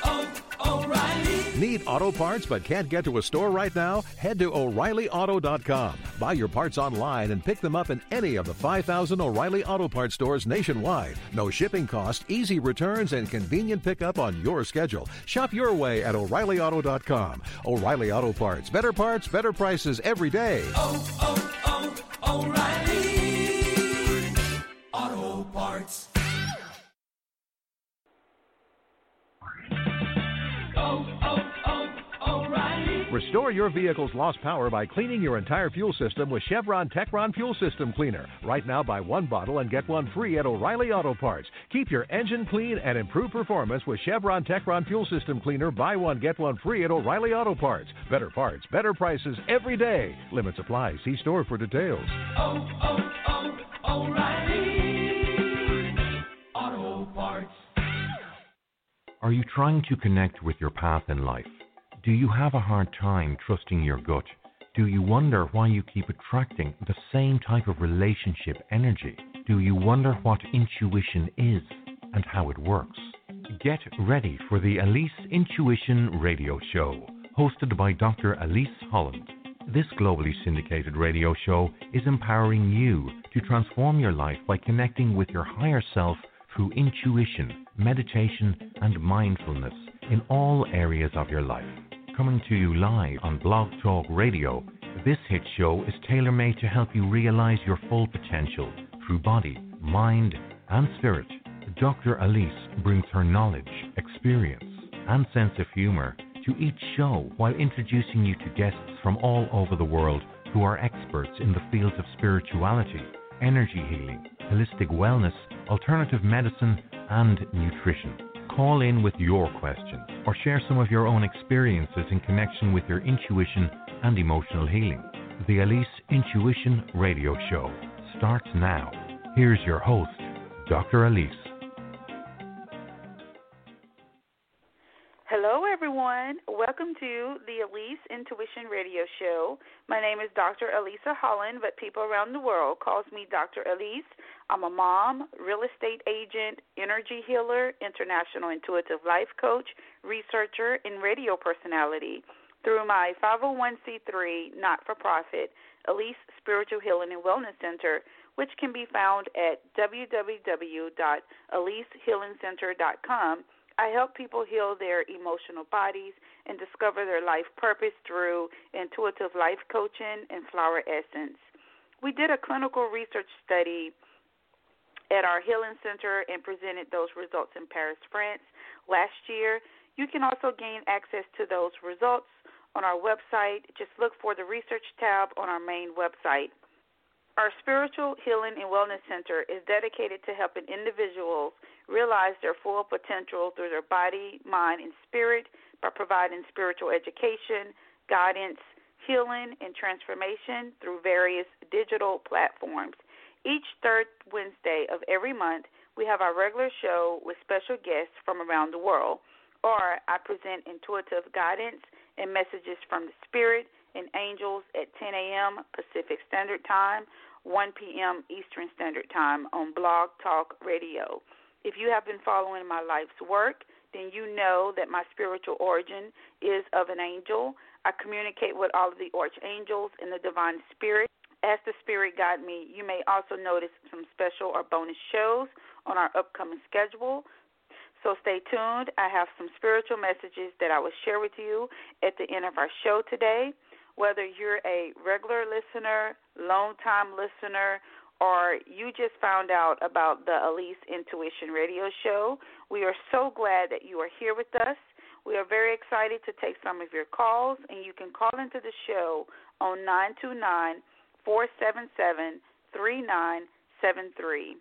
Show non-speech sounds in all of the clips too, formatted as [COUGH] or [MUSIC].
O'Reilly. Need auto parts but can't get to a store right now? Head to O'ReillyAuto.com. Buy your parts online and pick them up in any of the 5,000 O'Reilly Auto Parts stores nationwide. No shipping cost, easy returns, and convenient pickup on your schedule. Shop your way at O'ReillyAuto.com. O'Reilly Auto Parts. Better parts, better prices every day. Oh, oh, oh, O'Reilly. Auto Parts. Restore your vehicle's lost power by cleaning your entire fuel system with Chevron Techron Fuel System Cleaner. Right now, buy one bottle and get one free at O'Reilly Auto Parts. Keep your engine clean and improve performance with Chevron Techron Fuel System Cleaner. Buy one, get one free at O'Reilly Auto Parts. Better parts, better prices every day. Limits apply. See store for details. Oh, oh, oh, O'Reilly. Auto Parts. Are you trying to connect with your path in life? Do you have a hard time trusting your gut? Do you wonder why you keep attracting the same type of relationship energy? Do you wonder what intuition is and how it works? Get ready for the Elise Intuition Radio Show, hosted by Dr. Elise Holland. This globally syndicated radio show is empowering you to transform your life by connecting with your higher self through intuition, meditation, and mindfulness in all areas of your life. Coming to you live on Blog Talk Radio, this hit show is tailor made to help you realize your full potential through body, mind, and spirit. Dr. Elise brings her knowledge, experience, and sense of humor to each show while introducing you to guests from all over the world who are experts in the fields of spirituality, energy healing, holistic wellness, alternative medicine, and nutrition. Call in with your questions or share some of your own experiences in connection with your intuition and emotional healing. The Elise Intuition Radio Show starts now. Here's your host, Dr. Elise. Radio Show. My name is Dr. Elisa Holland, but people around the world calls me Dr. Elise. I'm a mom, real estate agent, energy healer, international intuitive life coach, researcher, and radio personality. Through my 501c3 not-for-profit Elise Spiritual Healing and Wellness Center, which can be found at www.elisehealingcenter.com. I help people heal their emotional bodies and discover their life purpose through intuitive life coaching and flower essence. We did a clinical research study at our healing center and presented those results in Paris, France last year. You can also gain access to those results on our website. Just look for the research tab on our main website. Our Spiritual Healing and Wellness Center is dedicated to helping individuals realize their full potential through their body, mind, and spirit by providing spiritual education, guidance, healing, and transformation through various digital platforms. Each third Wednesday of every month, we have our regular show with special guests from around the world, or I present intuitive guidance and messages from the Spirit and angels at 10 a.m. Pacific Standard Time, 1 p.m. Eastern Standard Time on Blog Talk Radio. If you have been following my life's work, then you know that my spiritual origin is of an angel. I communicate with all of the archangels and the divine spirit. As the spirit guide me, you may also notice some special or bonus shows on our upcoming schedule. So stay tuned. I have some spiritual messages that I will share with you at the end of our show today. Whether you're a regular listener, long time listener, or you just found out about the Elise Intuition Radio Show, we are so glad that you are here with us. We are very excited to take some of your calls, and you can call into the show on 929 477 3973.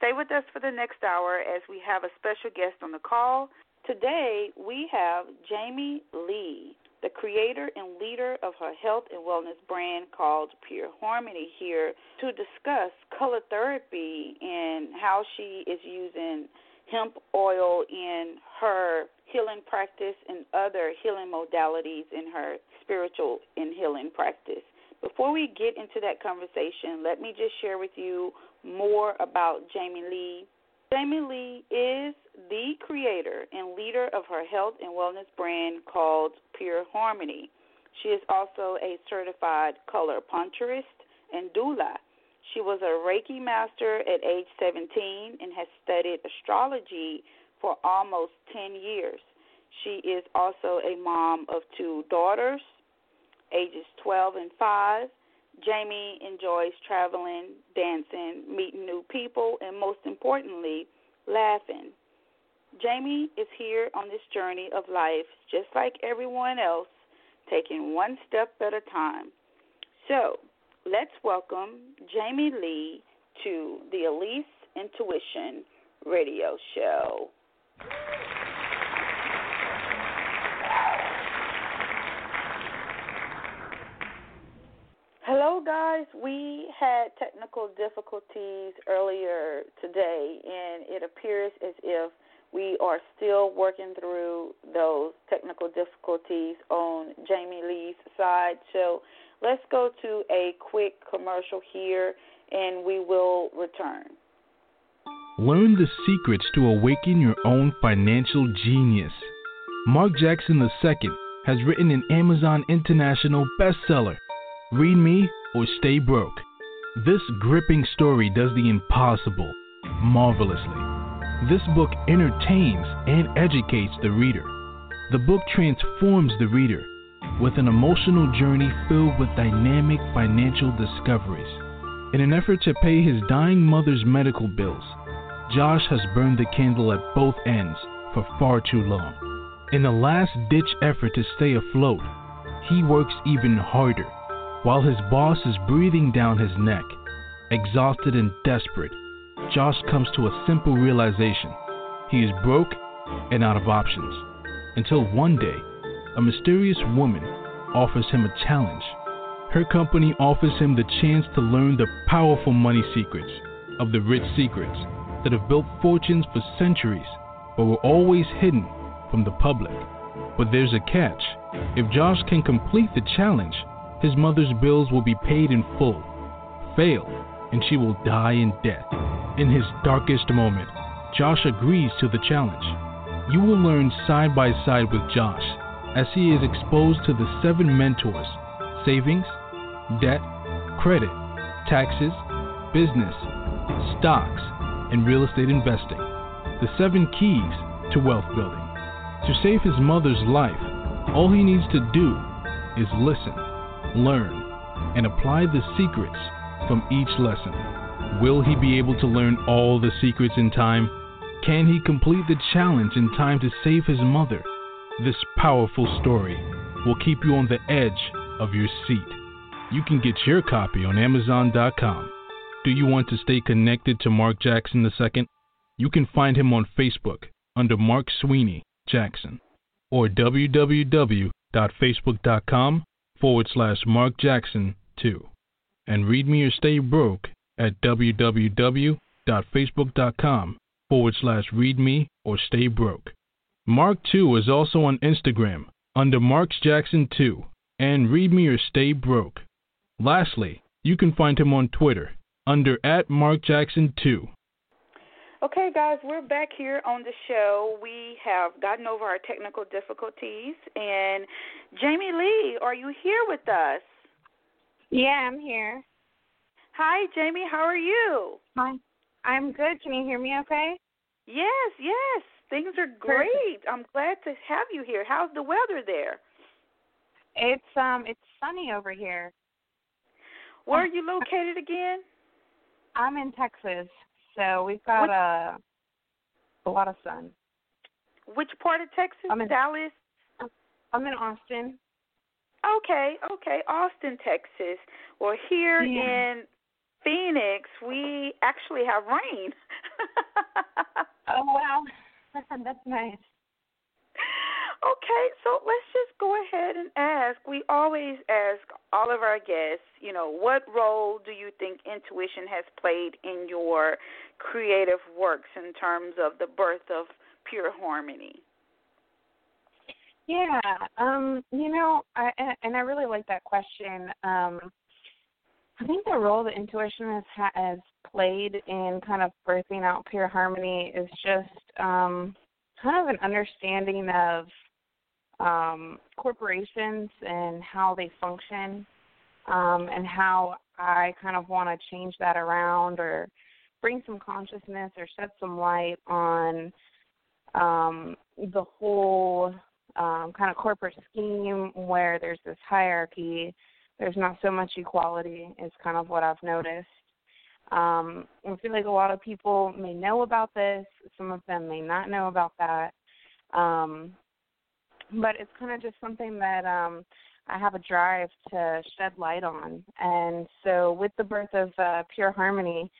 Stay with us for the next hour as we have a special guest on the call. Today, we have Jamie Lee, the creator and leader of her health and wellness brand called Pure Harmony, here to discuss color therapy and how she is using hemp oil in her healing practice and other healing modalities in her spiritual and healing practice. Before we get into that conversation, let me just share with you more about Jamie Lee. Jamie Lee is the creator and leader of her health and wellness brand called Pure Harmony. She is also a certified color puncturist and doula. She was a Reiki master at age 17 and has studied astrology for almost 10 years. She is also a mom of two daughters, ages 12 and 5. Jamie enjoys traveling, dancing, meeting new people, and most importantly, laughing. Jamie is here on this journey of life, just like everyone else, taking one step at a time. So, let's welcome Jamie Lee to the Elise Intuition radio show. Hello, guys. We had technical difficulties earlier today, and it appears as if we are still working through those technical difficulties on Jamie Lee's side. So let's go to a quick commercial here, and we will return. Learn the secrets to awaken your own financial genius. Mark Jackson II has written an Amazon International bestseller, Read Me or Stay Broke. This gripping story does the impossible marvelously. This book entertains and educates the reader. The book transforms the reader with an emotional journey filled with dynamic financial discoveries. In an effort to pay his dying mother's medical bills, Josh has burned the candle at both ends for far too long. In a last ditch effort to stay afloat, he works even harder while his boss is breathing down his neck. Exhausted and desperate, Josh comes to a simple realization he is broke and out of options. Until one day, a mysterious woman offers him a challenge. Her company offers him the chance to learn the powerful money secrets of the rich secrets that have built fortunes for centuries but were always hidden from the public. But there's a catch. If Josh can complete the challenge, his mother's bills will be paid in full. Fail, and she will die in debt. In his darkest moment, Josh agrees to the challenge. You will learn side by side with Josh as he is exposed to the seven mentors savings, debt, credit, taxes, business, stocks, and real estate investing. The seven keys to wealth building. To save his mother's life, all he needs to do is listen, learn, and apply the secrets from each lesson. Will he be able to learn all the secrets in time? Can he complete the challenge in time to save his mother? This powerful story will keep you on the edge of your seat. You can get your copy on Amazon.com. Do you want to stay connected to Mark Jackson II? You can find him on Facebook under Mark Sweeney Jackson or www.facebook.com forward slash Mark Jackson 2. And read me or stay broke at www.facebook.com forward slash read me or stay broke. Mark 2 is also on Instagram under Marks Jackson 2 and read me or stay broke. Lastly, you can find him on Twitter under at Mark Jackson 2. Okay, guys, we're back here on the show. We have gotten over our technical difficulties. And Jamie Lee, are you here with us? Yeah, I'm here. Hi, Jamie. How are you? Hi. I'm good. Can you hear me okay? Yes, yes. Things are great. I'm glad to have you here. How's the weather there? It's um it's sunny over here. Where are you located again? I'm in Texas, so we've got What- a a lot of sun. Which part of Texas? I'm in- Dallas. I'm in Austin. Okay, okay, Austin, Texas. Well, here Yeah. in Phoenix, we actually have rain. Oh [LAUGHS] wow, [LAUGHS] that's nice. Okay, so let's ahead and ask. We always ask all of our guests, you know, what role do you think intuition has played in your creative works in terms of the birth of pure harmony? Yeah, um, you know, I and- I really like that question. Um, I think the role that intuition has has played in kind of birthing out pure harmony is just um, kind of an understanding of um, corporations and how they function, um, and how I kind of want to change that around or bring some consciousness or shed some light on um, the whole um, kind of corporate scheme where there's this hierarchy. There's not so much equality, is kind of what I've noticed. Um, I feel like a lot of people may know about this. Some of them may not know about that. Um, but it's kind of just something that um, I have a drive to shed light on. And so, with the birth of uh, Pure Harmony,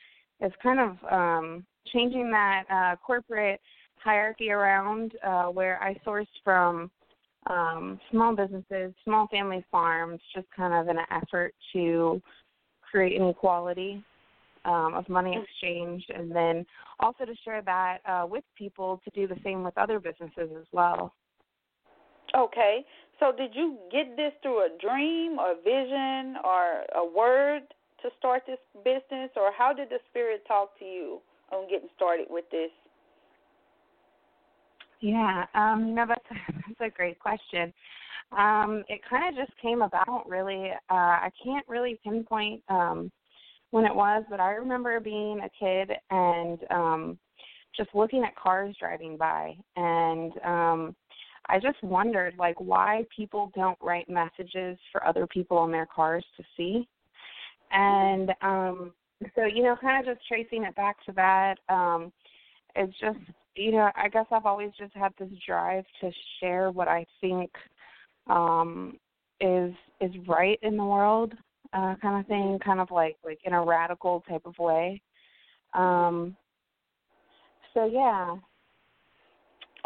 it's kind of um, changing that uh, corporate hierarchy around uh, where I sourced from um, small businesses, small family farms, just kind of in an effort to create an equality um, of money exchange, and then also to share that uh, with people to do the same with other businesses as well. Okay, so did you get this through a dream or vision or a word to start this business, or how did the spirit talk to you on getting started with this? Yeah, um, you know that's a, [LAUGHS] that's a great question. Um, it kind of just came about, really. Uh, I can't really pinpoint um, when it was, but I remember being a kid and um, just looking at cars driving by, and um, I just wondered, like, why people don't write messages for other people in their cars to see. And um, so, you know, kind of just tracing it back to that. Um, it's just you know i guess i've always just had this drive to share what i think um is is right in the world uh kind of thing kind of like like in a radical type of way um so yeah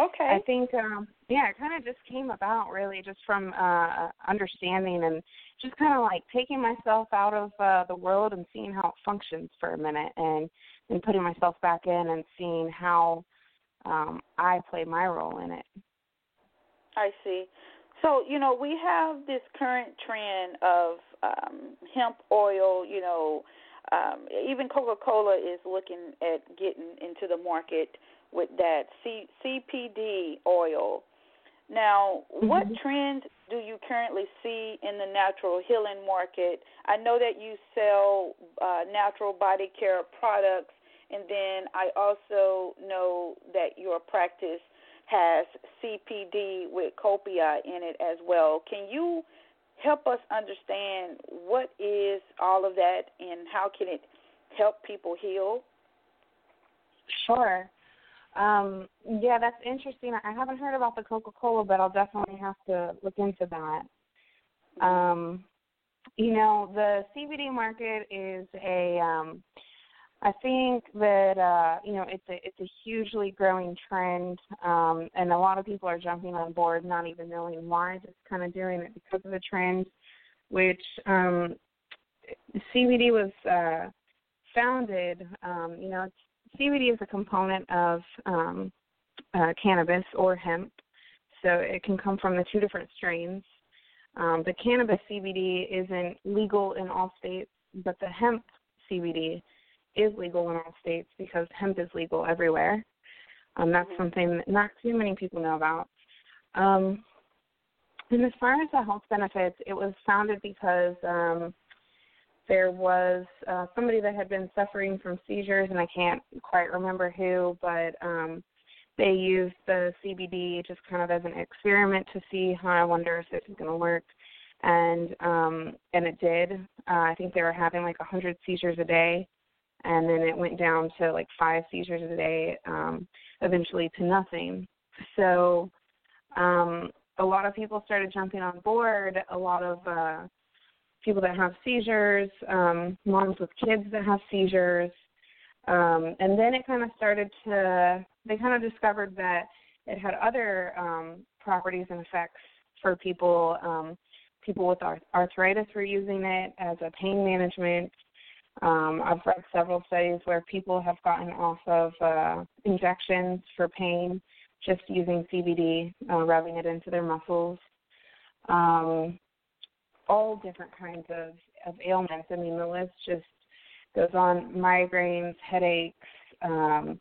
Okay. i think um yeah it kind of just came about really just from uh understanding and just kind of like taking myself out of uh the world and seeing how it functions for a minute and and putting myself back in and seeing how um, I play my role in it. I see. So, you know, we have this current trend of um, hemp oil, you know, um, even Coca Cola is looking at getting into the market with that C- CBD oil. Now, what Mm-hmm. trends do you currently see in the natural healing market? I know that you sell uh, natural body care products, and then I also know that your practice has CBD with copaiba in it as well. Can you help us understand what is all of that and how can it help people heal? Sure. Um, yeah, that's interesting. I haven't heard about the Coca Cola, but I'll definitely have to look into that. Um, you know, the CBD market is a um I think that uh, you know it's a it's a hugely growing trend, um, and a lot of people are jumping on board, not even knowing why, just kind of doing it because of the trend. Which um, CBD was uh, founded, um, you know, it's, CBD is a component of um, uh, cannabis or hemp, so it can come from the two different strains. Um, the cannabis CBD isn't legal in all states, but the hemp CBD is legal in all states because hemp is legal everywhere. Um, that's something that not too many people know about. Um, and as far as the health benefits, it was founded because um, there was uh, somebody that had been suffering from seizures, and I can't quite remember who, but um, they used the CBD just kind of as an experiment to see how I wonder if this is going to work. And um, and it did. Uh, I think they were having like a hundred seizures a day, and then it went down to like five seizures a day, um, eventually to nothing. So um, a lot of people started jumping on board. A lot of uh, people that have seizures, um, moms with kids that have seizures, um, and then it kind of started to they kind of discovered that it had other um, properties and effects for people. Um, people with arth- arthritis were using it as a pain management. Um, I've read several studies where people have gotten off of uh, injections for pain just using CBD, uh, rubbing it into their muscles. Um, all different kinds of, of ailments. I mean, the list just goes on migraines, headaches, um,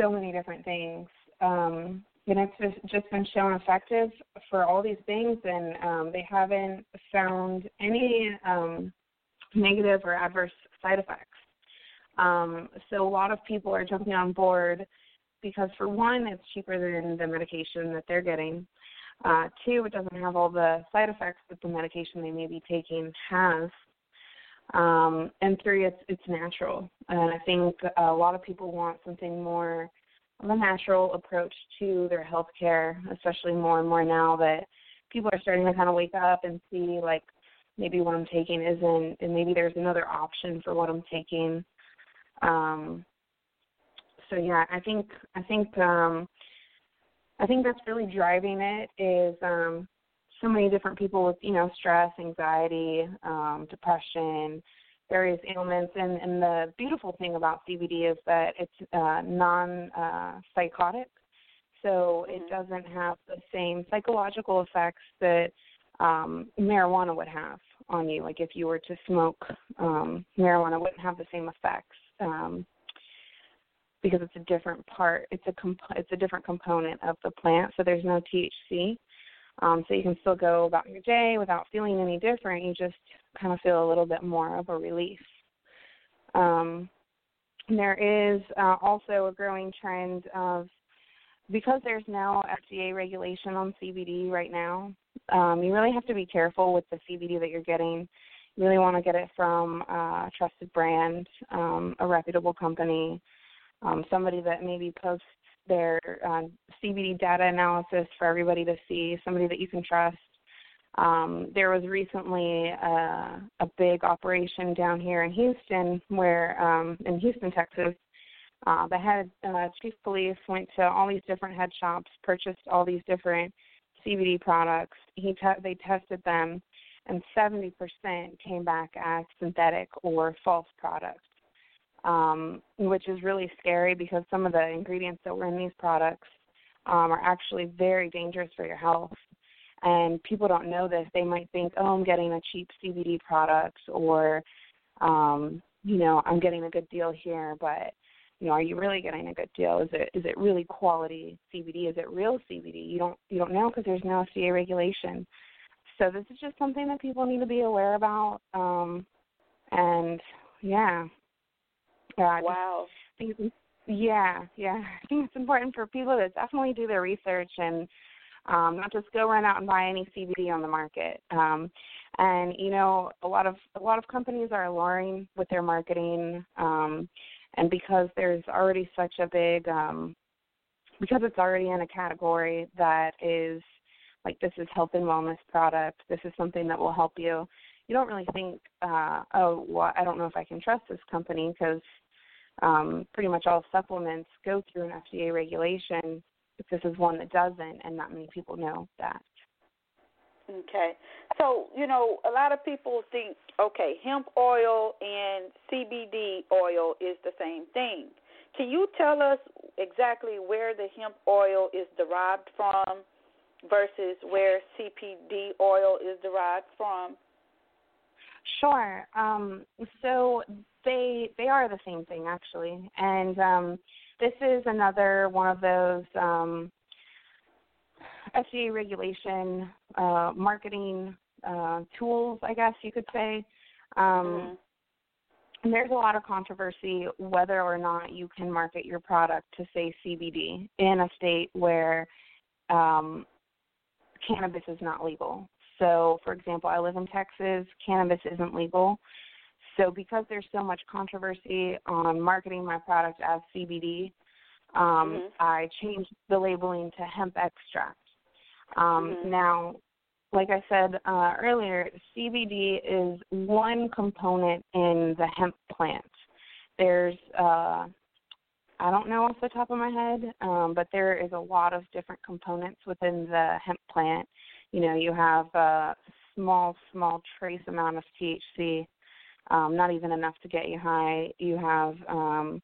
so many different things. Um, and it's just, been shown effective for all these things, and um, they haven't found any um, negative or adverse side effects. Um, so a lot of people are jumping on board because, for one, it's cheaper than the medication that they're getting. Uh, two, it doesn't have all the side effects that the medication they may be taking has. Um, and three, it's it's natural. And I think a lot of people want something more of a natural approach to their health care, especially more and more now that people are starting to kind of wake up and see like maybe what I'm taking isn't, and maybe there's another option for what I'm taking. Um, so yeah, I think I think um, I think that's really driving it is um, so many different people with you know stress, anxiety, um, depression, various ailments, and, and the beautiful thing about CBD is that it's uh, non uh, psychotic, so it doesn't have the same psychological effects that um, marijuana would have on you. Like if you were to smoke um, marijuana, wouldn't have the same effects. Um, because it's a different part. It's a comp- it's a different component of the plant. So there's no THC. Um, so you can still go about your day without feeling any different. You just kind of feel a little bit more of a relief. Um, there is uh, also a growing trend of because there's now FDA regulation on CBD right now. Um, you really have to be careful with the CBD that you're getting. You really want to get it from uh, a trusted brand, um, a reputable company, um, somebody that maybe posts their uh, CBD data analysis for everybody to see, somebody that you can trust. Um, there was recently a, a big operation down here in Houston, where um, in Houston, Texas, uh, the head uh, chief police went to all these different head shops, purchased all these different CBD products. He te- they tested them, and 70% came back as synthetic or false products um, which is really scary because some of the ingredients that were in these products um, are actually very dangerous for your health. And people don't know this. They might think, oh, I'm getting a cheap CBD product, or, um, you know, I'm getting a good deal here. But, you know, are you really getting a good deal? Is it is it really quality CBD? Is it real CBD? You don't you don't know because there's no FDA regulation. So this is just something that people need to be aware about. Um, and yeah, Wow. yeah, yeah. [LAUGHS] I think it's important for people to definitely do their research and um, not just go run out and buy any CBD on the market. Um, and you know, a lot of a lot of companies are alluring with their marketing, um, and because there's already such a big, um, because it's already in a category that is like this is health and wellness product. This is something that will help you. You don't really think, uh, oh, well, I don't know if I can trust this company because um, pretty much all supplements go through an FDA regulation. If this is one that doesn't, and not many people know that. Okay. So, you know, a lot of people think, okay, hemp oil and CBD oil is the same thing. Can you tell us exactly where the hemp oil is derived from versus where CBD oil is derived from? Sure. Um, so they they are the same thing actually, and um, this is another one of those um, FDA regulation uh, marketing uh, tools, I guess you could say. Um, mm-hmm. And there's a lot of controversy whether or not you can market your product to say CBD in a state where um, cannabis is not legal. So, for example, I live in Texas. Cannabis isn't legal. So, because there's so much controversy on marketing my product as CBD, um, mm-hmm. I changed the labeling to hemp extract. Um, mm-hmm. Now, like I said uh, earlier, CBD is one component in the hemp plant. There's uh, I don't know off the top of my head, um, but there is a lot of different components within the hemp plant. You know, you have a small, small trace amount of THC, um, not even enough to get you high. You have um,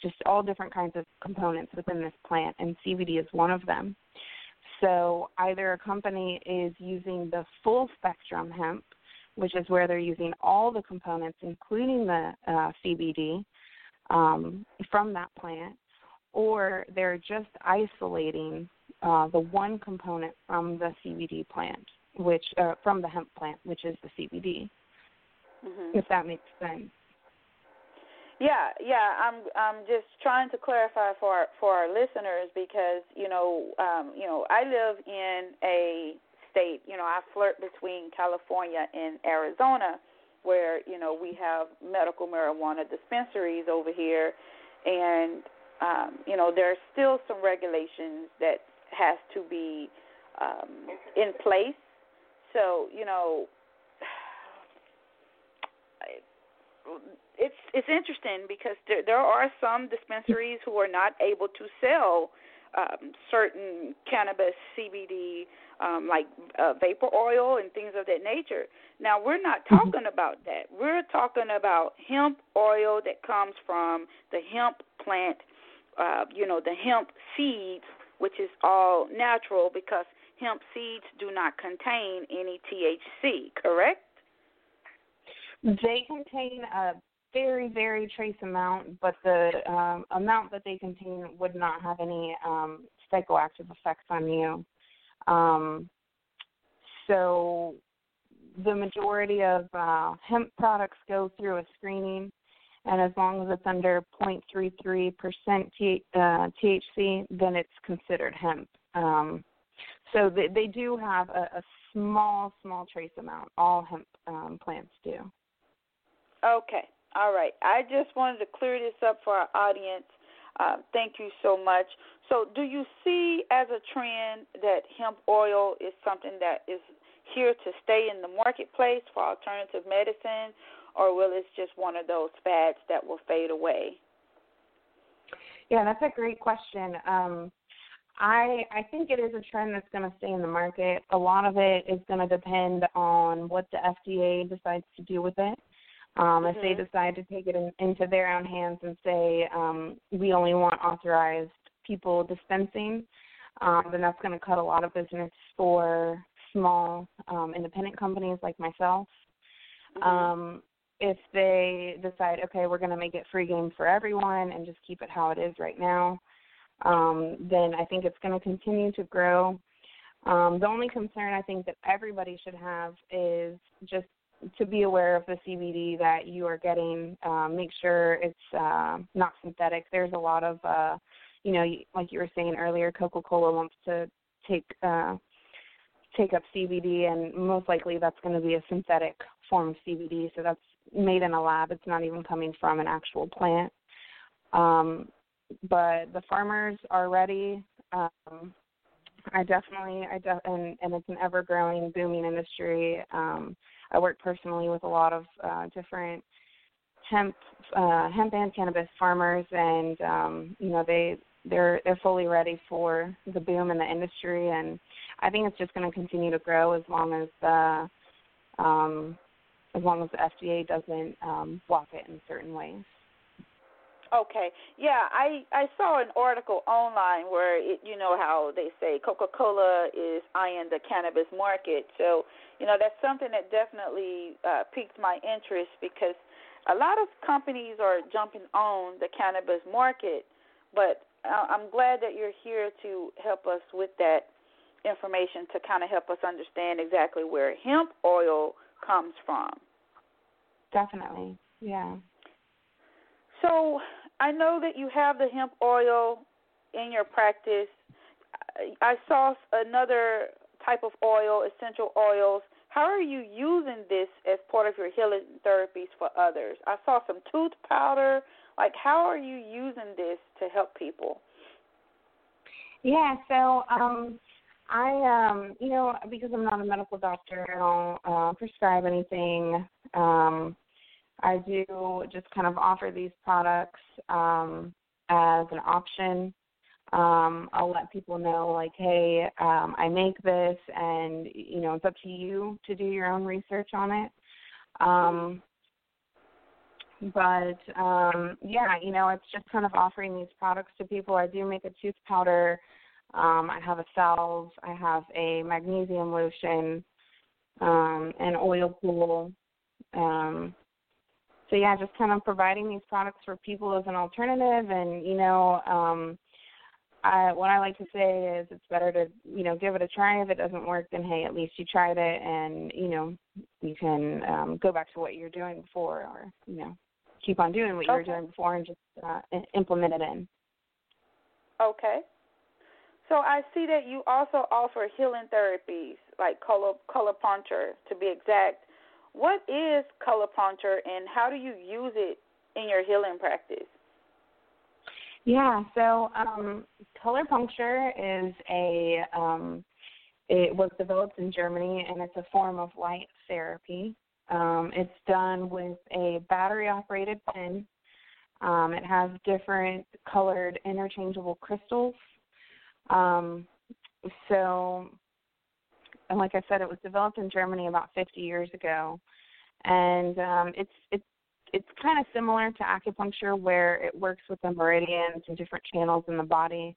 just all different kinds of components within this plant, and CBD is one of them. So either a company is using the full spectrum hemp, which is where they're using all the components, including the uh, CBD, um, from that plant, or they're just isolating uh, the one component from the CBD plant, which uh, from the hemp plant, which is the CBD. Mhm. If that makes sense. Yeah, yeah. I'm I'm just trying to clarify for our, for our listeners because you know um, you know I live in a state. You know I flirt between California and Arizona, where you know we have medical marijuana dispensaries over here, and um, you know there's still some regulations that has to be um, in place. So you know it's it's interesting because there there are some dispensaries who are not able to sell um, certain cannabis CBD um, like uh, vapor oil and things of that nature. Now we're not talking about that. We're talking about hemp oil that comes from the hemp plant. Uh, you know the hemp seeds, which is all natural because hemp seeds do not contain any THC. Correct? They contain a very, very trace amount, but the um, amount that they contain would not have any um, psychoactive effects on you. Um, so the majority of uh, hemp products go through a screening, and as long as it's under 0.33% T- uh, THC, then it's considered hemp. Um, so they, they do have a, a small, small trace amount. All hemp um, plants do. Okay. All right. I just wanted to clear this up for our audience. Uh, thank you so much. So, do you see as a trend that hemp oil is something that is here to stay in the marketplace for alternative medicine, or will it just one of those fads that will fade away? Yeah, that's a great question. Um, I I think it is a trend that's going to stay in the market. A lot of it is going to depend on what the FDA decides to do with it. Um, If they Mhm. decide to take it in, into their own hands and say um, we only want authorized people dispensing, um, then that's going to cut a lot of business for small um, independent companies like myself. Mhm. Um, if they decide, okay, we're going to make it free game for everyone and just keep it how it is right now, um, then I think it's going to continue to grow. Um, the only concern I think that everybody should have is just to be aware of the CBD that you are getting. Um, make sure it's uh, not synthetic. There's a lot of, uh, you know, like you were saying earlier, Coca-Cola wants to take uh, take up CBD, and most likely that's going to be a synthetic form of CBD. So that's made in a lab. It's not even coming from an actual plant. Um, but the farmers are ready. Um, I definitely, I de- and and it's an ever growing, booming industry. Um, I work personally with a lot of uh, different hemp, uh, hemp and cannabis farmers, and um, you know they they're they're fully ready for the boom in the industry, and I think it's just going to continue to grow as long as the um, as long as the FDA doesn't um, block it in certain ways. Okay. Yeah, I I saw an article online where it you know how they say Coca-Cola is eyeing the cannabis market. So, you know, that's something that definitely uh piqued my interest because a lot of companies are jumping on the cannabis market, but I- I'm glad that you're here to help us with that information to kind of help us understand exactly where hemp oil comes from. Definitely, yeah. So I know that you have the hemp oil in your practice. I- saw another type of oil, essential oils. How are you using this as part of your healing therapies for others? I saw some tooth powder. Like, how are you using this to help people? Yeah, so um I um you know, because I'm not a medical doctor, I don't uh prescribe anything. Um I do just kind of offer these products um as an option. Um, I'll let people know, like, hey, um, I make this, and you know, it's up to you to do your own research on it. Um, but um, yeah, you know, it's just kind of offering these products to people. I do make a tooth powder. Um, I have a salve. I have a magnesium lotion, um, an oil pool. Um, so yeah, just kind of providing these products for people as an alternative, and you know, um, I, what I like to say is it's better to you know give it a try. If it doesn't work, then hey, at least you tried it, and you know you can um, go back to what you're doing before, or you know keep on doing what you were doing before and just uh, implement it in. Okay. So I see that you also offer healing therapies like color color puncture to be exact. What is color puncture and how do you use it in your healing practice? Yeah, so um, color puncture is a um, it was developed in Germany and it's a form of light therapy. Um, it's done with a battery operated pen. Um, it has different colored interchangeable crystals. Um, so, and like I said, it was developed in Germany about 50 years ago, and um, it's it's it's kind of similar to acupuncture where it works with the meridians and different channels in the body,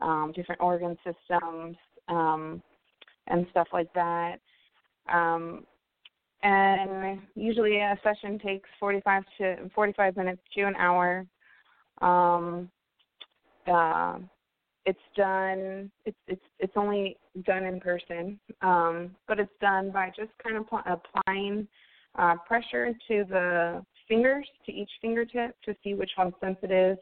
um, different organ systems, um, and stuff like that. Um, and usually a session takes 45 to 45 minutes to an hour. Um, uh, it's done. It's it's it's only done in person, um, but it's done by just kind of pl- applying uh, pressure to the fingers, to each fingertip, to see which one's sensitive,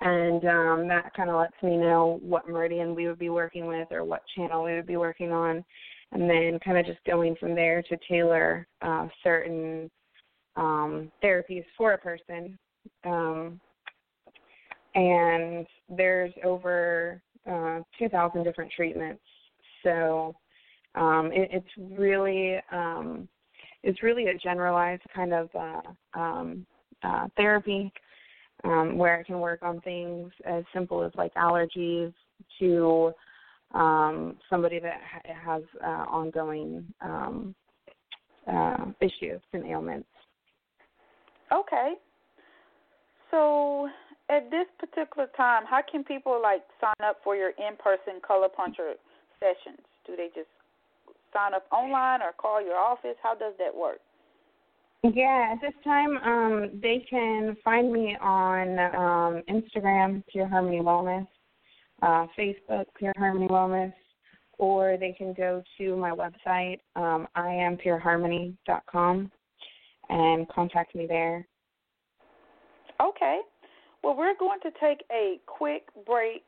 and um, that kind of lets me know what meridian we would be working with or what channel we would be working on, and then kind of just going from there to tailor uh, certain um, therapies for a person. Um, and there's over uh, 2,000 different treatments. So um, it, it's really um, it's really a generalized kind of uh, um, uh, therapy um, where it can work on things as simple as like allergies to um, somebody that ha- has uh, ongoing um, uh, issues and ailments. Okay. So at this particular time, how can people like sign up for your in-person color puncture sessions? Do they just sign up online or call your office? How does that work? Yeah, at this time, um, they can find me on um, Instagram, Pure Harmony Wellness, uh, Facebook, Pure Harmony Wellness, or they can go to my website, um, iampureharmony.com, and contact me there. Okay. Well, we're going to take a quick break.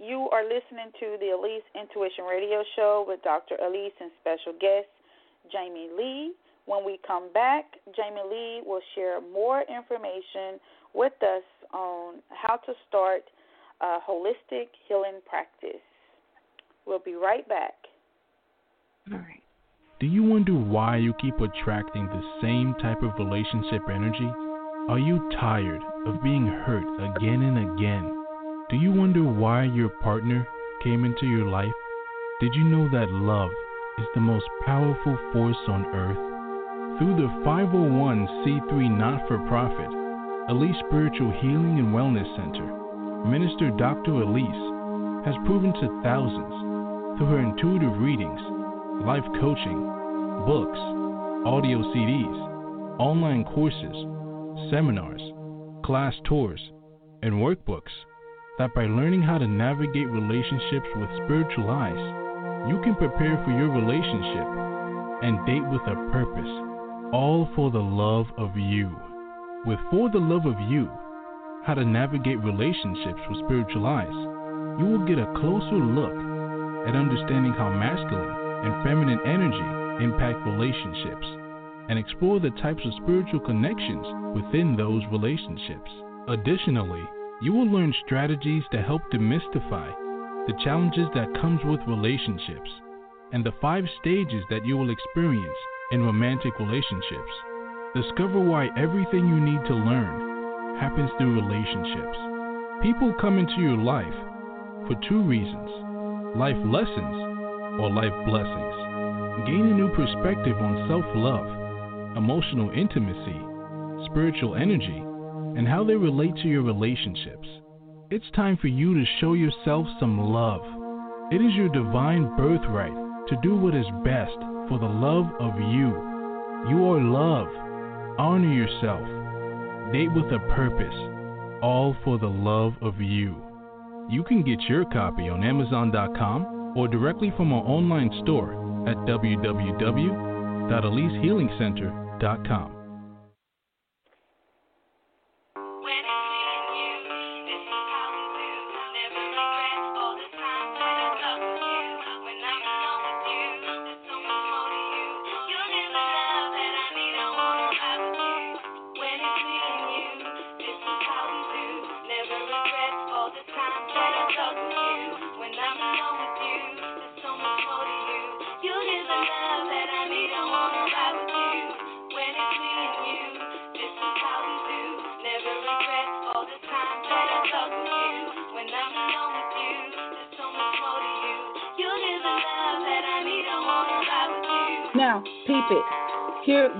You are listening to the Elise Intuition Radio Show with Dr. Elise and special guest Jamie Lee. When we come back, Jamie Lee will share more information with us on how to start a holistic healing practice. We'll be right back. All right. Do you wonder why you keep attracting the same type of relationship energy? Are you tired of being hurt again and again? Do you wonder why your partner came into your life? Did you know that love is the most powerful force on earth? Through the 501c3 not for profit, Elise Spiritual Healing and Wellness Center, Minister Dr. Elise has proven to thousands through her intuitive readings, life coaching, books, audio CDs, online courses, seminars, class tours, and workbooks that by learning how to navigate relationships with spiritual eyes, you can prepare for your relationship and date with a purpose, all for the love of you. With For the Love of You, how to navigate relationships with spiritual eyes, you will get a closer look at understanding how masculine and feminine energy impact relationships and explore the types of spiritual connections within those relationships. Additionally, you will learn strategies to help demystify the challenges that comes with relationships and the five stages that you will experience in romantic relationships. Discover why everything you need to learn happens through relationships. People come into your life for two reasons life lessons or life blessings. Gain a new perspective on self love, emotional intimacy, spiritual energy, and how they relate to your relationships. It's time for you to show yourself some love. It is your divine birthright to do what is best for the love of you. You are love. Honor yourself. Date with a purpose, all for the love of you. You can get your copy on Amazon.com or directly from our online store at www.elisehealingcenter.com. Now,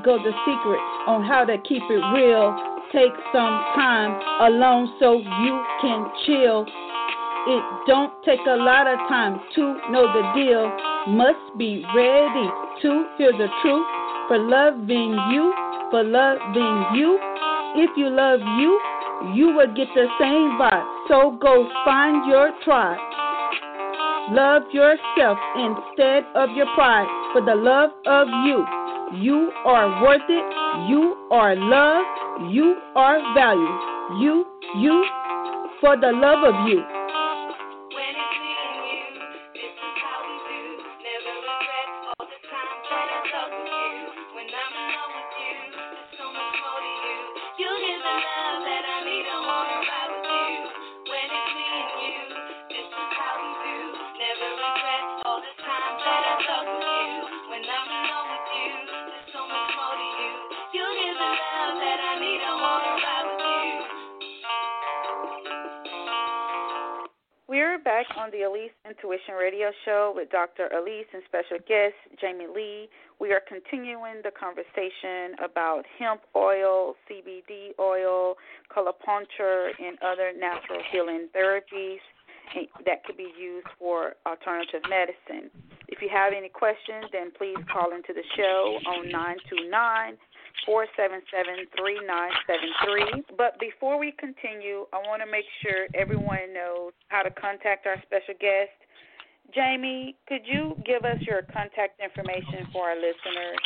Go the secrets on how to keep it real. Take some time alone so you can chill. It don't take a lot of time to know the deal. Must be ready to hear the truth for loving you, for loving you. If you love you, you will get the same vibe. So go find your tribe. Love yourself instead of your pride for the love of you. You are worth it. You are loved. You are valued. You, you, for the love of you. Show with Dr. Elise and special guest Jamie Lee. We are continuing the conversation about hemp oil, CBD oil, color puncture, and other natural healing therapies that could be used for alternative medicine. If you have any questions, then please call into the show on 929 477 3973. But before we continue, I want to make sure everyone knows how to contact our special guest. Jamie, could you give us your contact information for our listeners?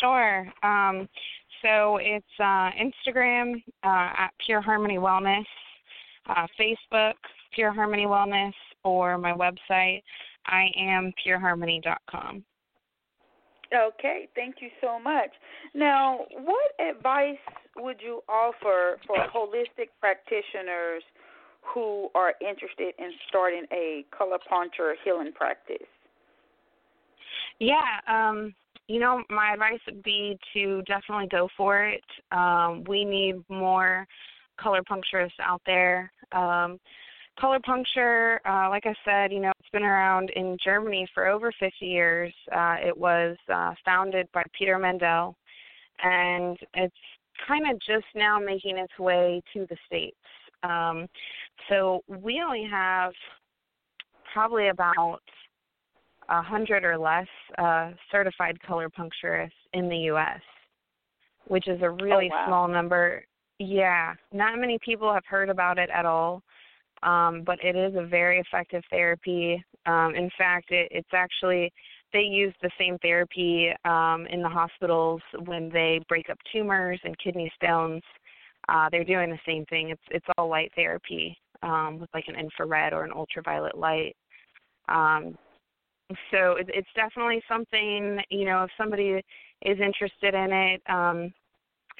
Sure. Um, so it's uh, Instagram uh, at Pure Harmony Wellness, uh, Facebook Pure Harmony Wellness, or my website I am pureharmony.com. Okay, thank you so much. Now, what advice would you offer for holistic practitioners who are interested in starting a color puncture healing practice? Yeah, um, you know, my advice would be to definitely go for it. Um, we need more color puncturists out there. Um, color puncture, uh, like I said, you know, it's been around in Germany for over 50 years. Uh, it was uh, founded by Peter Mandel, and it's kind of just now making its way to the States. Um, so we only have probably about a hundred or less uh, certified color puncturists in the U.S., which is a really wow. small number. Yeah, not many people have heard about it at all um, but it is a very effective therapy. Um, in fact, it, it's actually they use the same therapy um, in the hospitals when they break up tumors and kidney stones. Uh, they're doing the same thing. It's it's all light therapy um, with like an infrared or an ultraviolet light. Um, so it, it's definitely something you know if somebody is interested in it, um,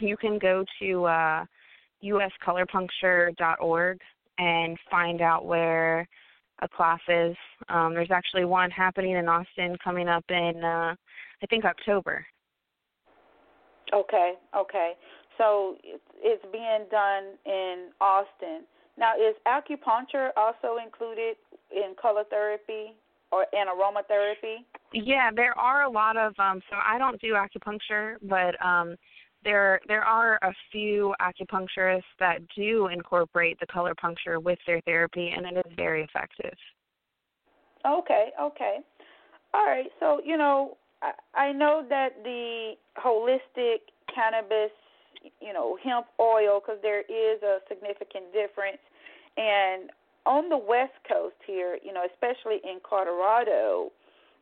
you can go to uh, uscolorpuncture.org and find out where a class is. Um, there's actually one happening in Austin coming up in uh, I think October. Okay, okay. So it's, it's being done in Austin. Now, is acupuncture also included in color therapy or in aromatherapy? Yeah, there are a lot of um so I don't do acupuncture, but um there there are a few acupuncturists that do incorporate the color puncture with their therapy and it is very effective. Okay, okay. All right. So, you know, I, I know that the holistic cannabis, you know, hemp oil, because there is a significant difference. And on the West Coast here, you know, especially in Colorado,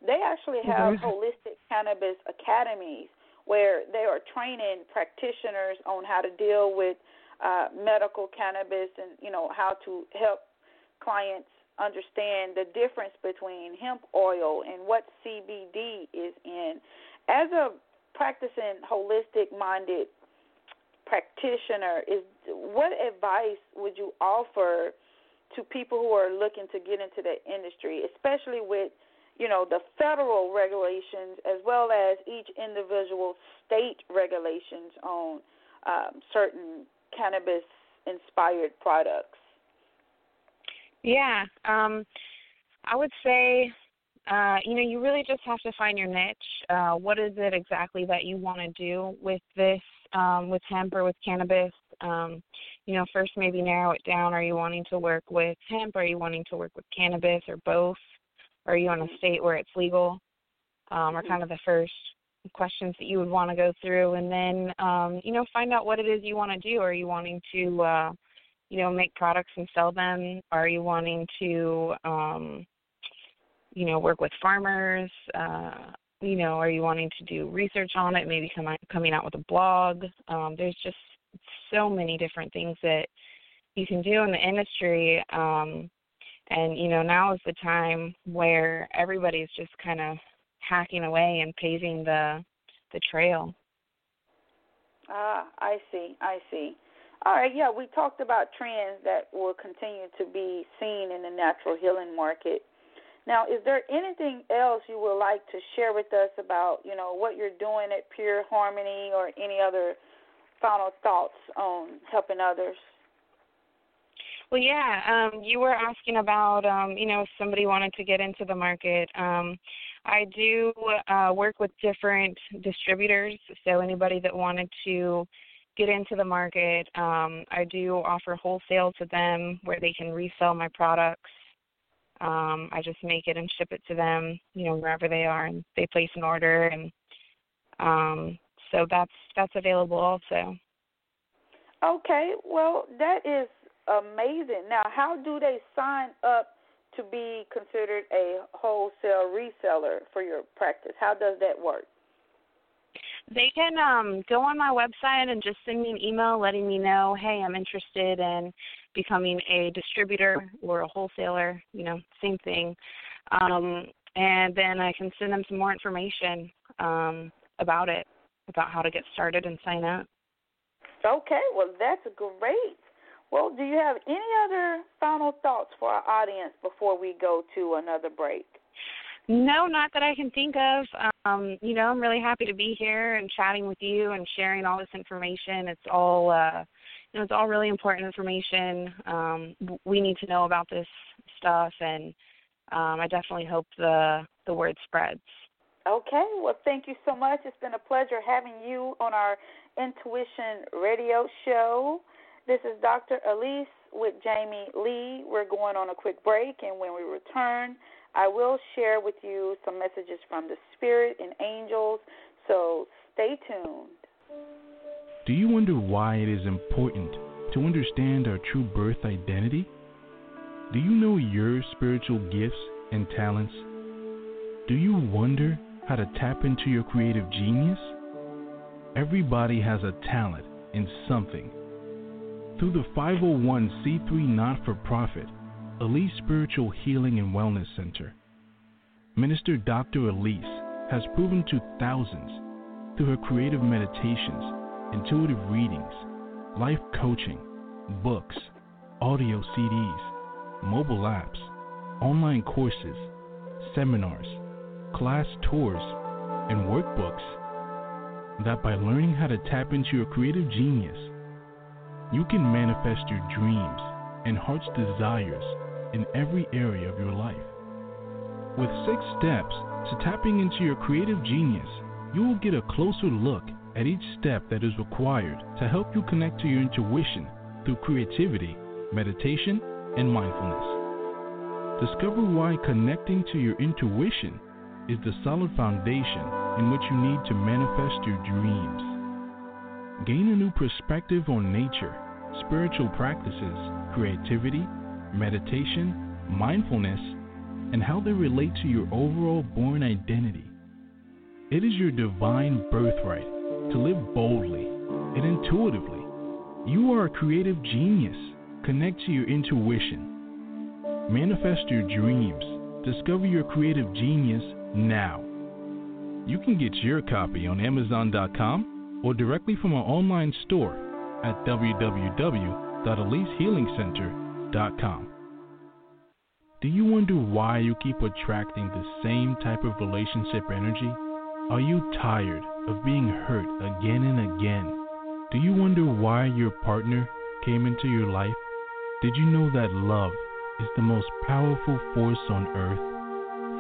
they actually have Mhm. holistic cannabis academies where they are training practitioners on how to deal with uh, medical cannabis and you know how to help clients understand the difference between hemp oil and what CBD is in. As a practicing holistic minded practitioner, is what advice would you offer to people who are looking to get into the industry, especially with you know the federal regulations as well as each individual state regulations on um, certain cannabis inspired products. Yeah, um, I would say, uh, you know, you really just have to find your niche. Uh, what is it exactly that you want to do with this, um, with hemp or with cannabis? Um, you know, first maybe narrow it down. Are you wanting to work with hemp? Are you wanting to work with cannabis or both? Are you in a state where it's legal? Um, are kind of the first questions that you would want to go through, and then um, you know, find out what it is you want to do. Are you wanting to uh, you know make products and sell them are you wanting to um you know work with farmers uh you know are you wanting to do research on it maybe come out, coming out with a blog um there's just so many different things that you can do in the industry um and you know now is the time where everybody's just kind of hacking away and paving the the trail Ah, I see. I see. All right, yeah, we talked about trends that will continue to be seen in the natural healing market. Now, is there anything else you would like to share with us about, you know, what you're doing at Pure Harmony or any other final thoughts on helping others? Well, yeah, um, you were asking about, um, you know, if somebody wanted to get into the market. Um, I do uh, work with different distributors, so anybody that wanted to get into the market, um, I do offer wholesale to them where they can resell my products. Um, I just make it and ship it to them, you know, wherever they are, and they place an order, and um, so that's that's available also. Okay, well, that is amazing. Now, how do they sign up to be considered a wholesale reseller for your practice? How does that work? They can um, go on my website and just send me an email letting me know, hey, I'm interested in becoming a distributor or a wholesaler, you know, same thing. Um, and then I can send them some more information um, about it, about how to get started and sign up. Okay, well, that's great. Well, do you have any other final thoughts for our audience before we go to another break? No, not that I can think of. Um, you know, I'm really happy to be here and chatting with you and sharing all this information. It's all, uh, know, it's all really important information. Um, we need to know about this stuff, and um, I definitely hope the the word spreads. Okay, well, thank you so much. It's been a pleasure having you on our Intuition Radio Show. This is Dr. Elise with Jamie Lee. We're going on a quick break, and when we return, I will share with you some messages from the Spirit and angels. So stay tuned. Do you wonder why it is important to understand our true birth identity? Do you know your spiritual gifts and talents? Do you wonder how to tap into your creative genius? Everybody has a talent in something. Through the 501c3 not for profit, Elise Spiritual Healing and Wellness Center, Minister Dr. Elise has proven to thousands through her creative meditations, intuitive readings, life coaching, books, audio CDs, mobile apps, online courses, seminars, class tours, and workbooks that by learning how to tap into your creative genius, you can manifest your dreams and heart's desires in every area of your life. With six steps to tapping into your creative genius, you will get a closer look at each step that is required to help you connect to your intuition through creativity, meditation, and mindfulness. Discover why connecting to your intuition is the solid foundation in which you need to manifest your dreams. Gain a new perspective on nature, spiritual practices, creativity, meditation, mindfulness, and how they relate to your overall born identity. It is your divine birthright to live boldly and intuitively. You are a creative genius. Connect to your intuition. Manifest your dreams. Discover your creative genius now. You can get your copy on Amazon.com or directly from our online store at www.elisehealingcenter.com. Do you wonder why you keep attracting the same type of relationship energy? Are you tired of being hurt again and again? Do you wonder why your partner came into your life? Did you know that love is the most powerful force on earth?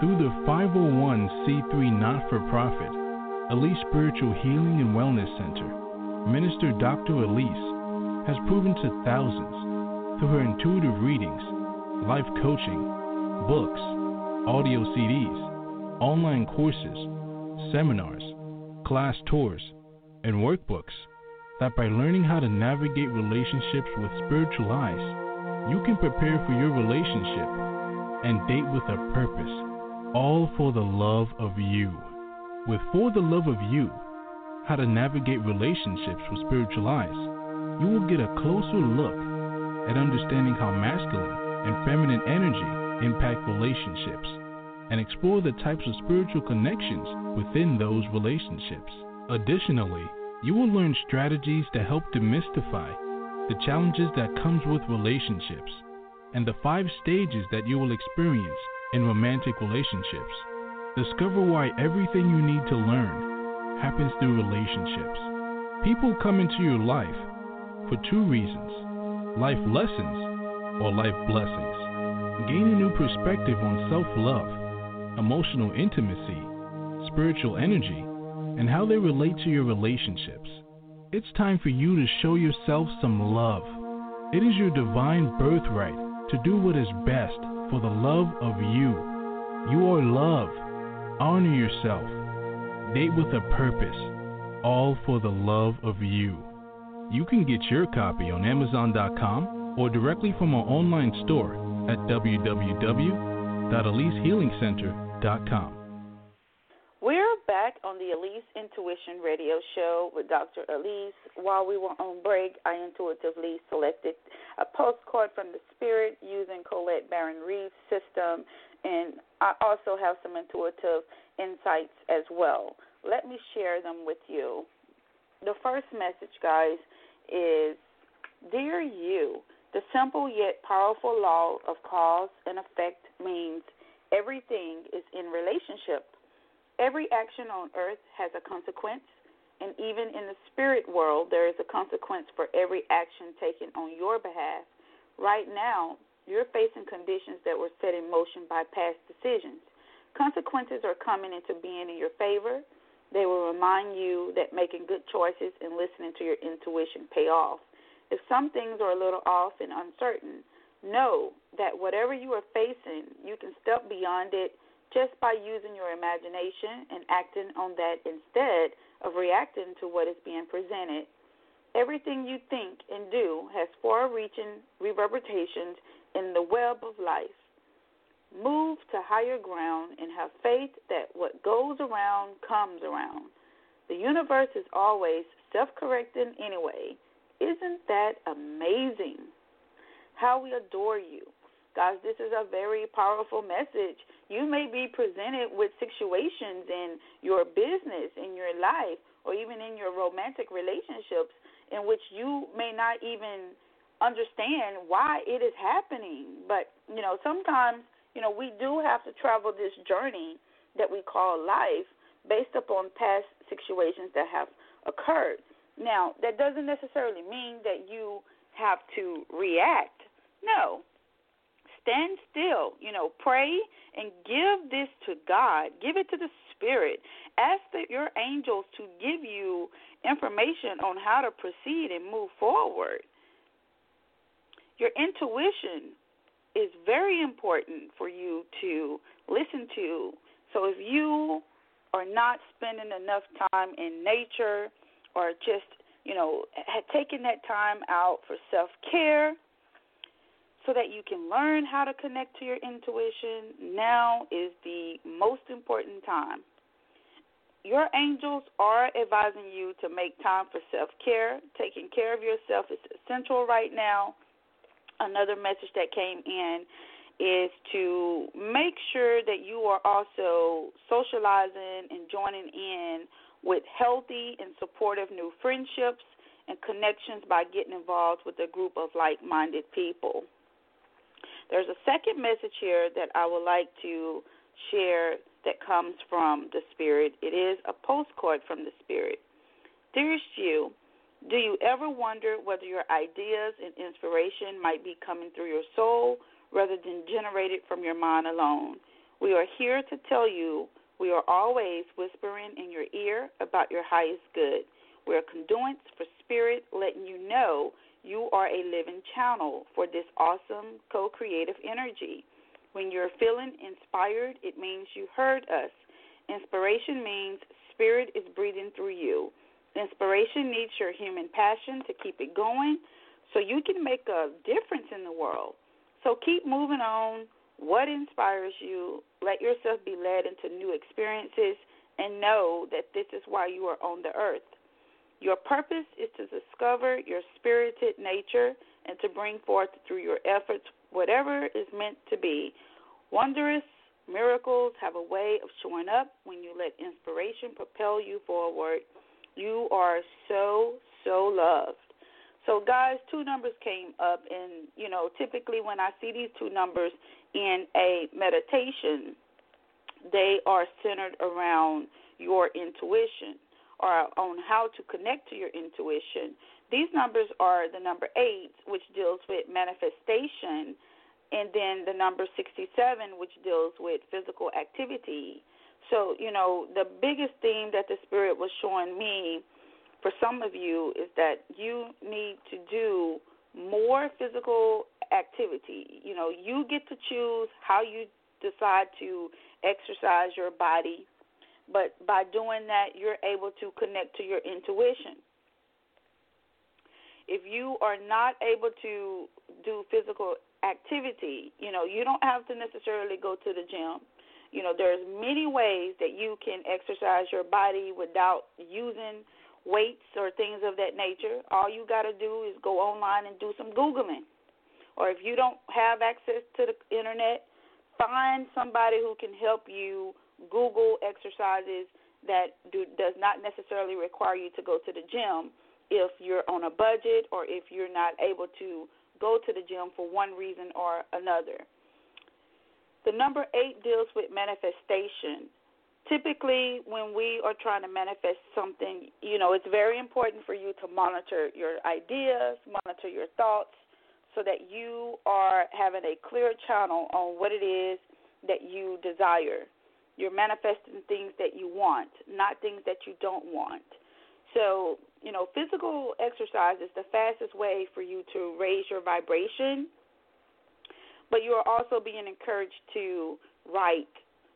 Through the 501c3 not for profit, Elise Spiritual Healing and Wellness Center, Minister Dr. Elise has proven to thousands through her intuitive readings, life coaching, books, audio CDs, online courses, seminars, class tours, and workbooks that by learning how to navigate relationships with spiritual eyes, you can prepare for your relationship and date with a purpose, all for the love of you. With For the Love of You, how to navigate relationships with spiritual eyes, you will get a closer look at understanding how masculine and feminine energy impact relationships and explore the types of spiritual connections within those relationships. Additionally, you will learn strategies to help demystify the challenges that comes with relationships and the five stages that you will experience in romantic relationships. Discover why everything you need to learn happens through relationships. People come into your life for two reasons life lessons or life blessings. Gain a new perspective on self love, emotional intimacy, spiritual energy, and how they relate to your relationships. It's time for you to show yourself some love. It is your divine birthright to do what is best for the love of you. You are love. Honor yourself. Date with a purpose, all for the love of you. You can get your copy on Amazon.com or directly from our online store at www.elisehealingcenter.com. We're back on the Elise Intuition Radio Show with Dr. Elise. While we were on break, I intuitively selected a postcard from the Spirit using Colette Baron Reid's system, and I also have some intuitive insights as well. Let me share them with you. The first message, guys, is Dear you, the simple yet powerful law of cause and effect means everything is in relationship. Every action on earth has a consequence, and even in the spirit world, there is a consequence for every action taken on your behalf. Right now, you're facing conditions that were set in motion by past decisions. Consequences are coming into being in your favor. They will remind you that making good choices and listening to your intuition pay off. If some things are a little off and uncertain, know that whatever you are facing, you can step beyond it just by using your imagination and acting on that instead of reacting to what is being presented. Everything you think and do has far reaching reverberations in the web of life. Move to higher ground and have faith that what goes around comes around. The universe is always self correcting anyway. Isn't that amazing? How we adore you. Guys, this is a very powerful message. You may be presented with situations in your business, in your life, or even in your romantic relationships in which you may not even understand why it is happening. But, you know, sometimes, you know, we do have to travel this journey that we call life based upon past situations that have occurred. Now, that doesn't necessarily mean that you have to react No. Stand still. You know, pray and give this to God. Give it to the Spirit. Ask the, your angels to give you information on how to proceed and move forward. Your intuition is very important for you to listen to. So if you are not spending enough time in nature or just, you know, had taken that time out for self care so that you can learn how to connect to your intuition, now is the most important time. Your angels are advising you to make time for self care. Taking care of yourself is essential right now. Another message that came in is to make sure that you are also socializing and joining in with healthy and supportive new friendships and connections by getting involved with a group of like minded people. There's a second message here that I would like to share that comes from the Spirit. It is a postcard from the Spirit. Dearest you, do you ever wonder whether your ideas and inspiration might be coming through your soul rather than generated from your mind alone? We are here to tell you we are always whispering in your ear about your highest good. We are conduits for spirit, letting you know you are a living channel for this awesome co creative energy. When you're feeling inspired, it means you heard us. Inspiration means spirit is breathing through you. Inspiration needs your human passion to keep it going so you can make a difference in the world. So keep moving on. What inspires you? Let yourself be led into new experiences and know that this is why you are on the earth. Your purpose is to discover your spirited nature and to bring forth through your efforts whatever is meant to be. Wondrous miracles have a way of showing up when you let inspiration propel you forward. You are so, so loved. So, guys, two numbers came up, and you know, typically when I see these two numbers in a meditation, they are centered around your intuition or on how to connect to your intuition. These numbers are the number eight, which deals with manifestation, and then the number 67, which deals with physical activity. So, you know, the biggest theme that the Spirit was showing me for some of you is that you need to do more physical activity. You know, you get to choose how you decide to exercise your body, but by doing that, you're able to connect to your intuition. If you are not able to do physical activity, you know, you don't have to necessarily go to the gym. You know, there's many ways that you can exercise your body without using weights or things of that nature. All you got to do is go online and do some googling. Or if you don't have access to the internet, find somebody who can help you Google exercises that do, does not necessarily require you to go to the gym if you're on a budget or if you're not able to go to the gym for one reason or another. The number eight deals with manifestation. Typically, when we are trying to manifest something, you know, it's very important for you to monitor your ideas, monitor your thoughts, so that you are having a clear channel on what it is that you desire. You're manifesting things that you want, not things that you don't want. So, you know, physical exercise is the fastest way for you to raise your vibration, but you are also being encouraged to write,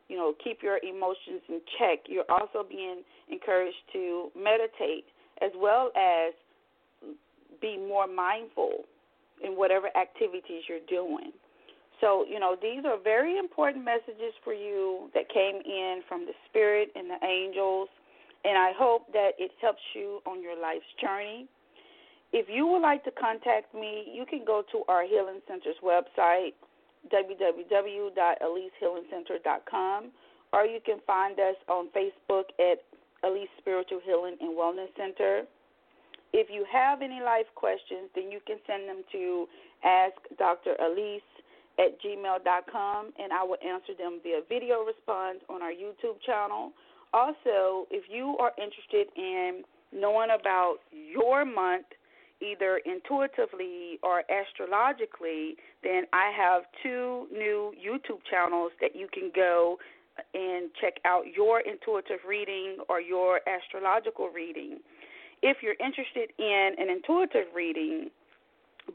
you know, keep your emotions in check. You're also being encouraged to meditate as well as be more mindful in whatever activities you're doing. So, you know, these are very important messages for you that came in from the Spirit and the angels, and I hope that it helps you on your life's journey. If you would like to contact me, you can go to our Healing Center's website, www.elisehealingcenter.com, or you can find us on Facebook at Elise Spiritual Healing and Wellness Center. If you have any life questions, then you can send them to Ask Dr. Elise at gmail.com, and I will answer them via video response on our YouTube channel. Also, if you are interested in knowing about your month, either intuitively or astrologically, then I have two new YouTube channels that you can go and check out your intuitive reading or your astrological reading. If you're interested in an intuitive reading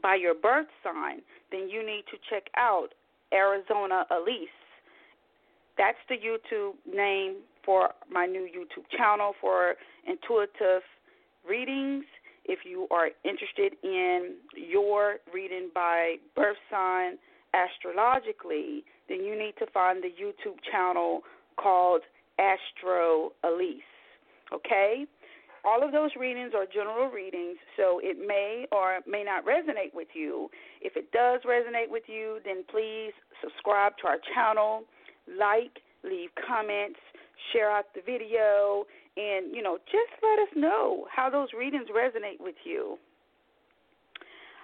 by your birth sign, then you need to check out Arizona Elise. That's the YouTube name for my new YouTube channel for intuitive readings. If you are interested in your reading by birth sign astrologically, then you need to find the YouTube channel called Astro Elise. Okay? All of those readings are general readings, so it may or may not resonate with you. If it does resonate with you, then please subscribe to our channel, like, leave comments, share out the video, and you know, just let us know how those readings resonate with you.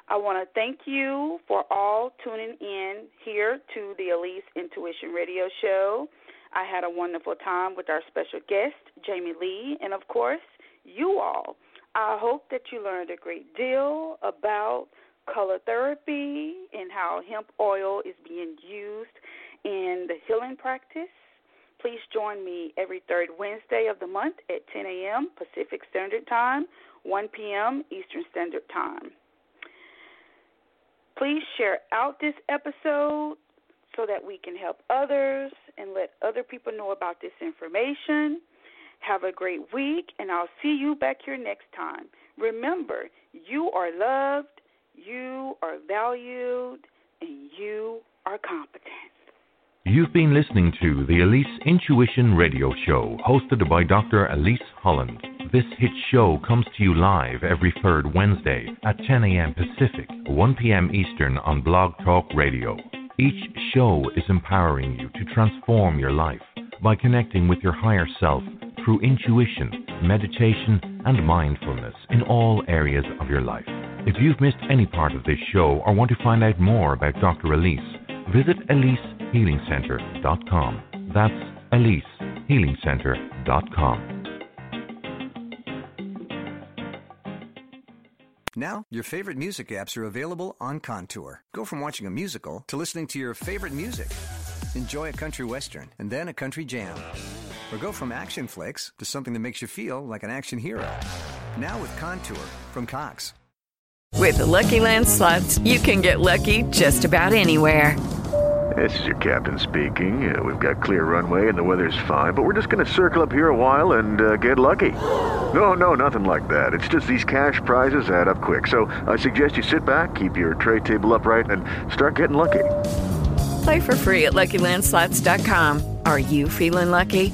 I want to thank you for all tuning in here to the Elise Intuition Radio Show. I had a wonderful time with our special guest, Jamie Lee, and of course, you all. I hope that you learned a great deal about color therapy and how hemp oil is being used in the healing practice. Please join me every third Wednesday of the month at 10 a.m. Pacific Standard Time, 1 p.m. Eastern Standard Time. Please share out this episode so that we can help others and let other people know about this information. Have a great week, and I'll see you back here next time. Remember, you are loved, you are valued, and you are competent. You've been listening to the Elise Intuition Radio Show, hosted by Dr. Elise Holland. This hit show comes to you live every third Wednesday at 10 a.m. Pacific, 1 p.m. Eastern on Blog Talk Radio. Each show is empowering you to transform your life by connecting with your higher self through intuition, meditation, and mindfulness in all areas of your life. If you've missed any part of this show or want to find out more about Dr. Elise, visit EliseHealingCenter.com. That's EliseHealingCenter.com. Now, your favorite music apps are available on Contour. Go from watching a musical to listening to your favorite music. Enjoy a country western and then a country jam. Or go from action flicks to something that makes you feel like an action hero. Now with Contour from Cox. With the Lucky Land slots, you can get lucky just about anywhere. This is your captain speaking. Uh, we've got clear runway and the weather's fine, but we're just going to circle up here a while and uh, get lucky. No, no, nothing like that. It's just these cash prizes add up quick. So I suggest you sit back, keep your tray table upright, and start getting lucky. Play for free at LuckyLandSlots.com. Are you feeling lucky?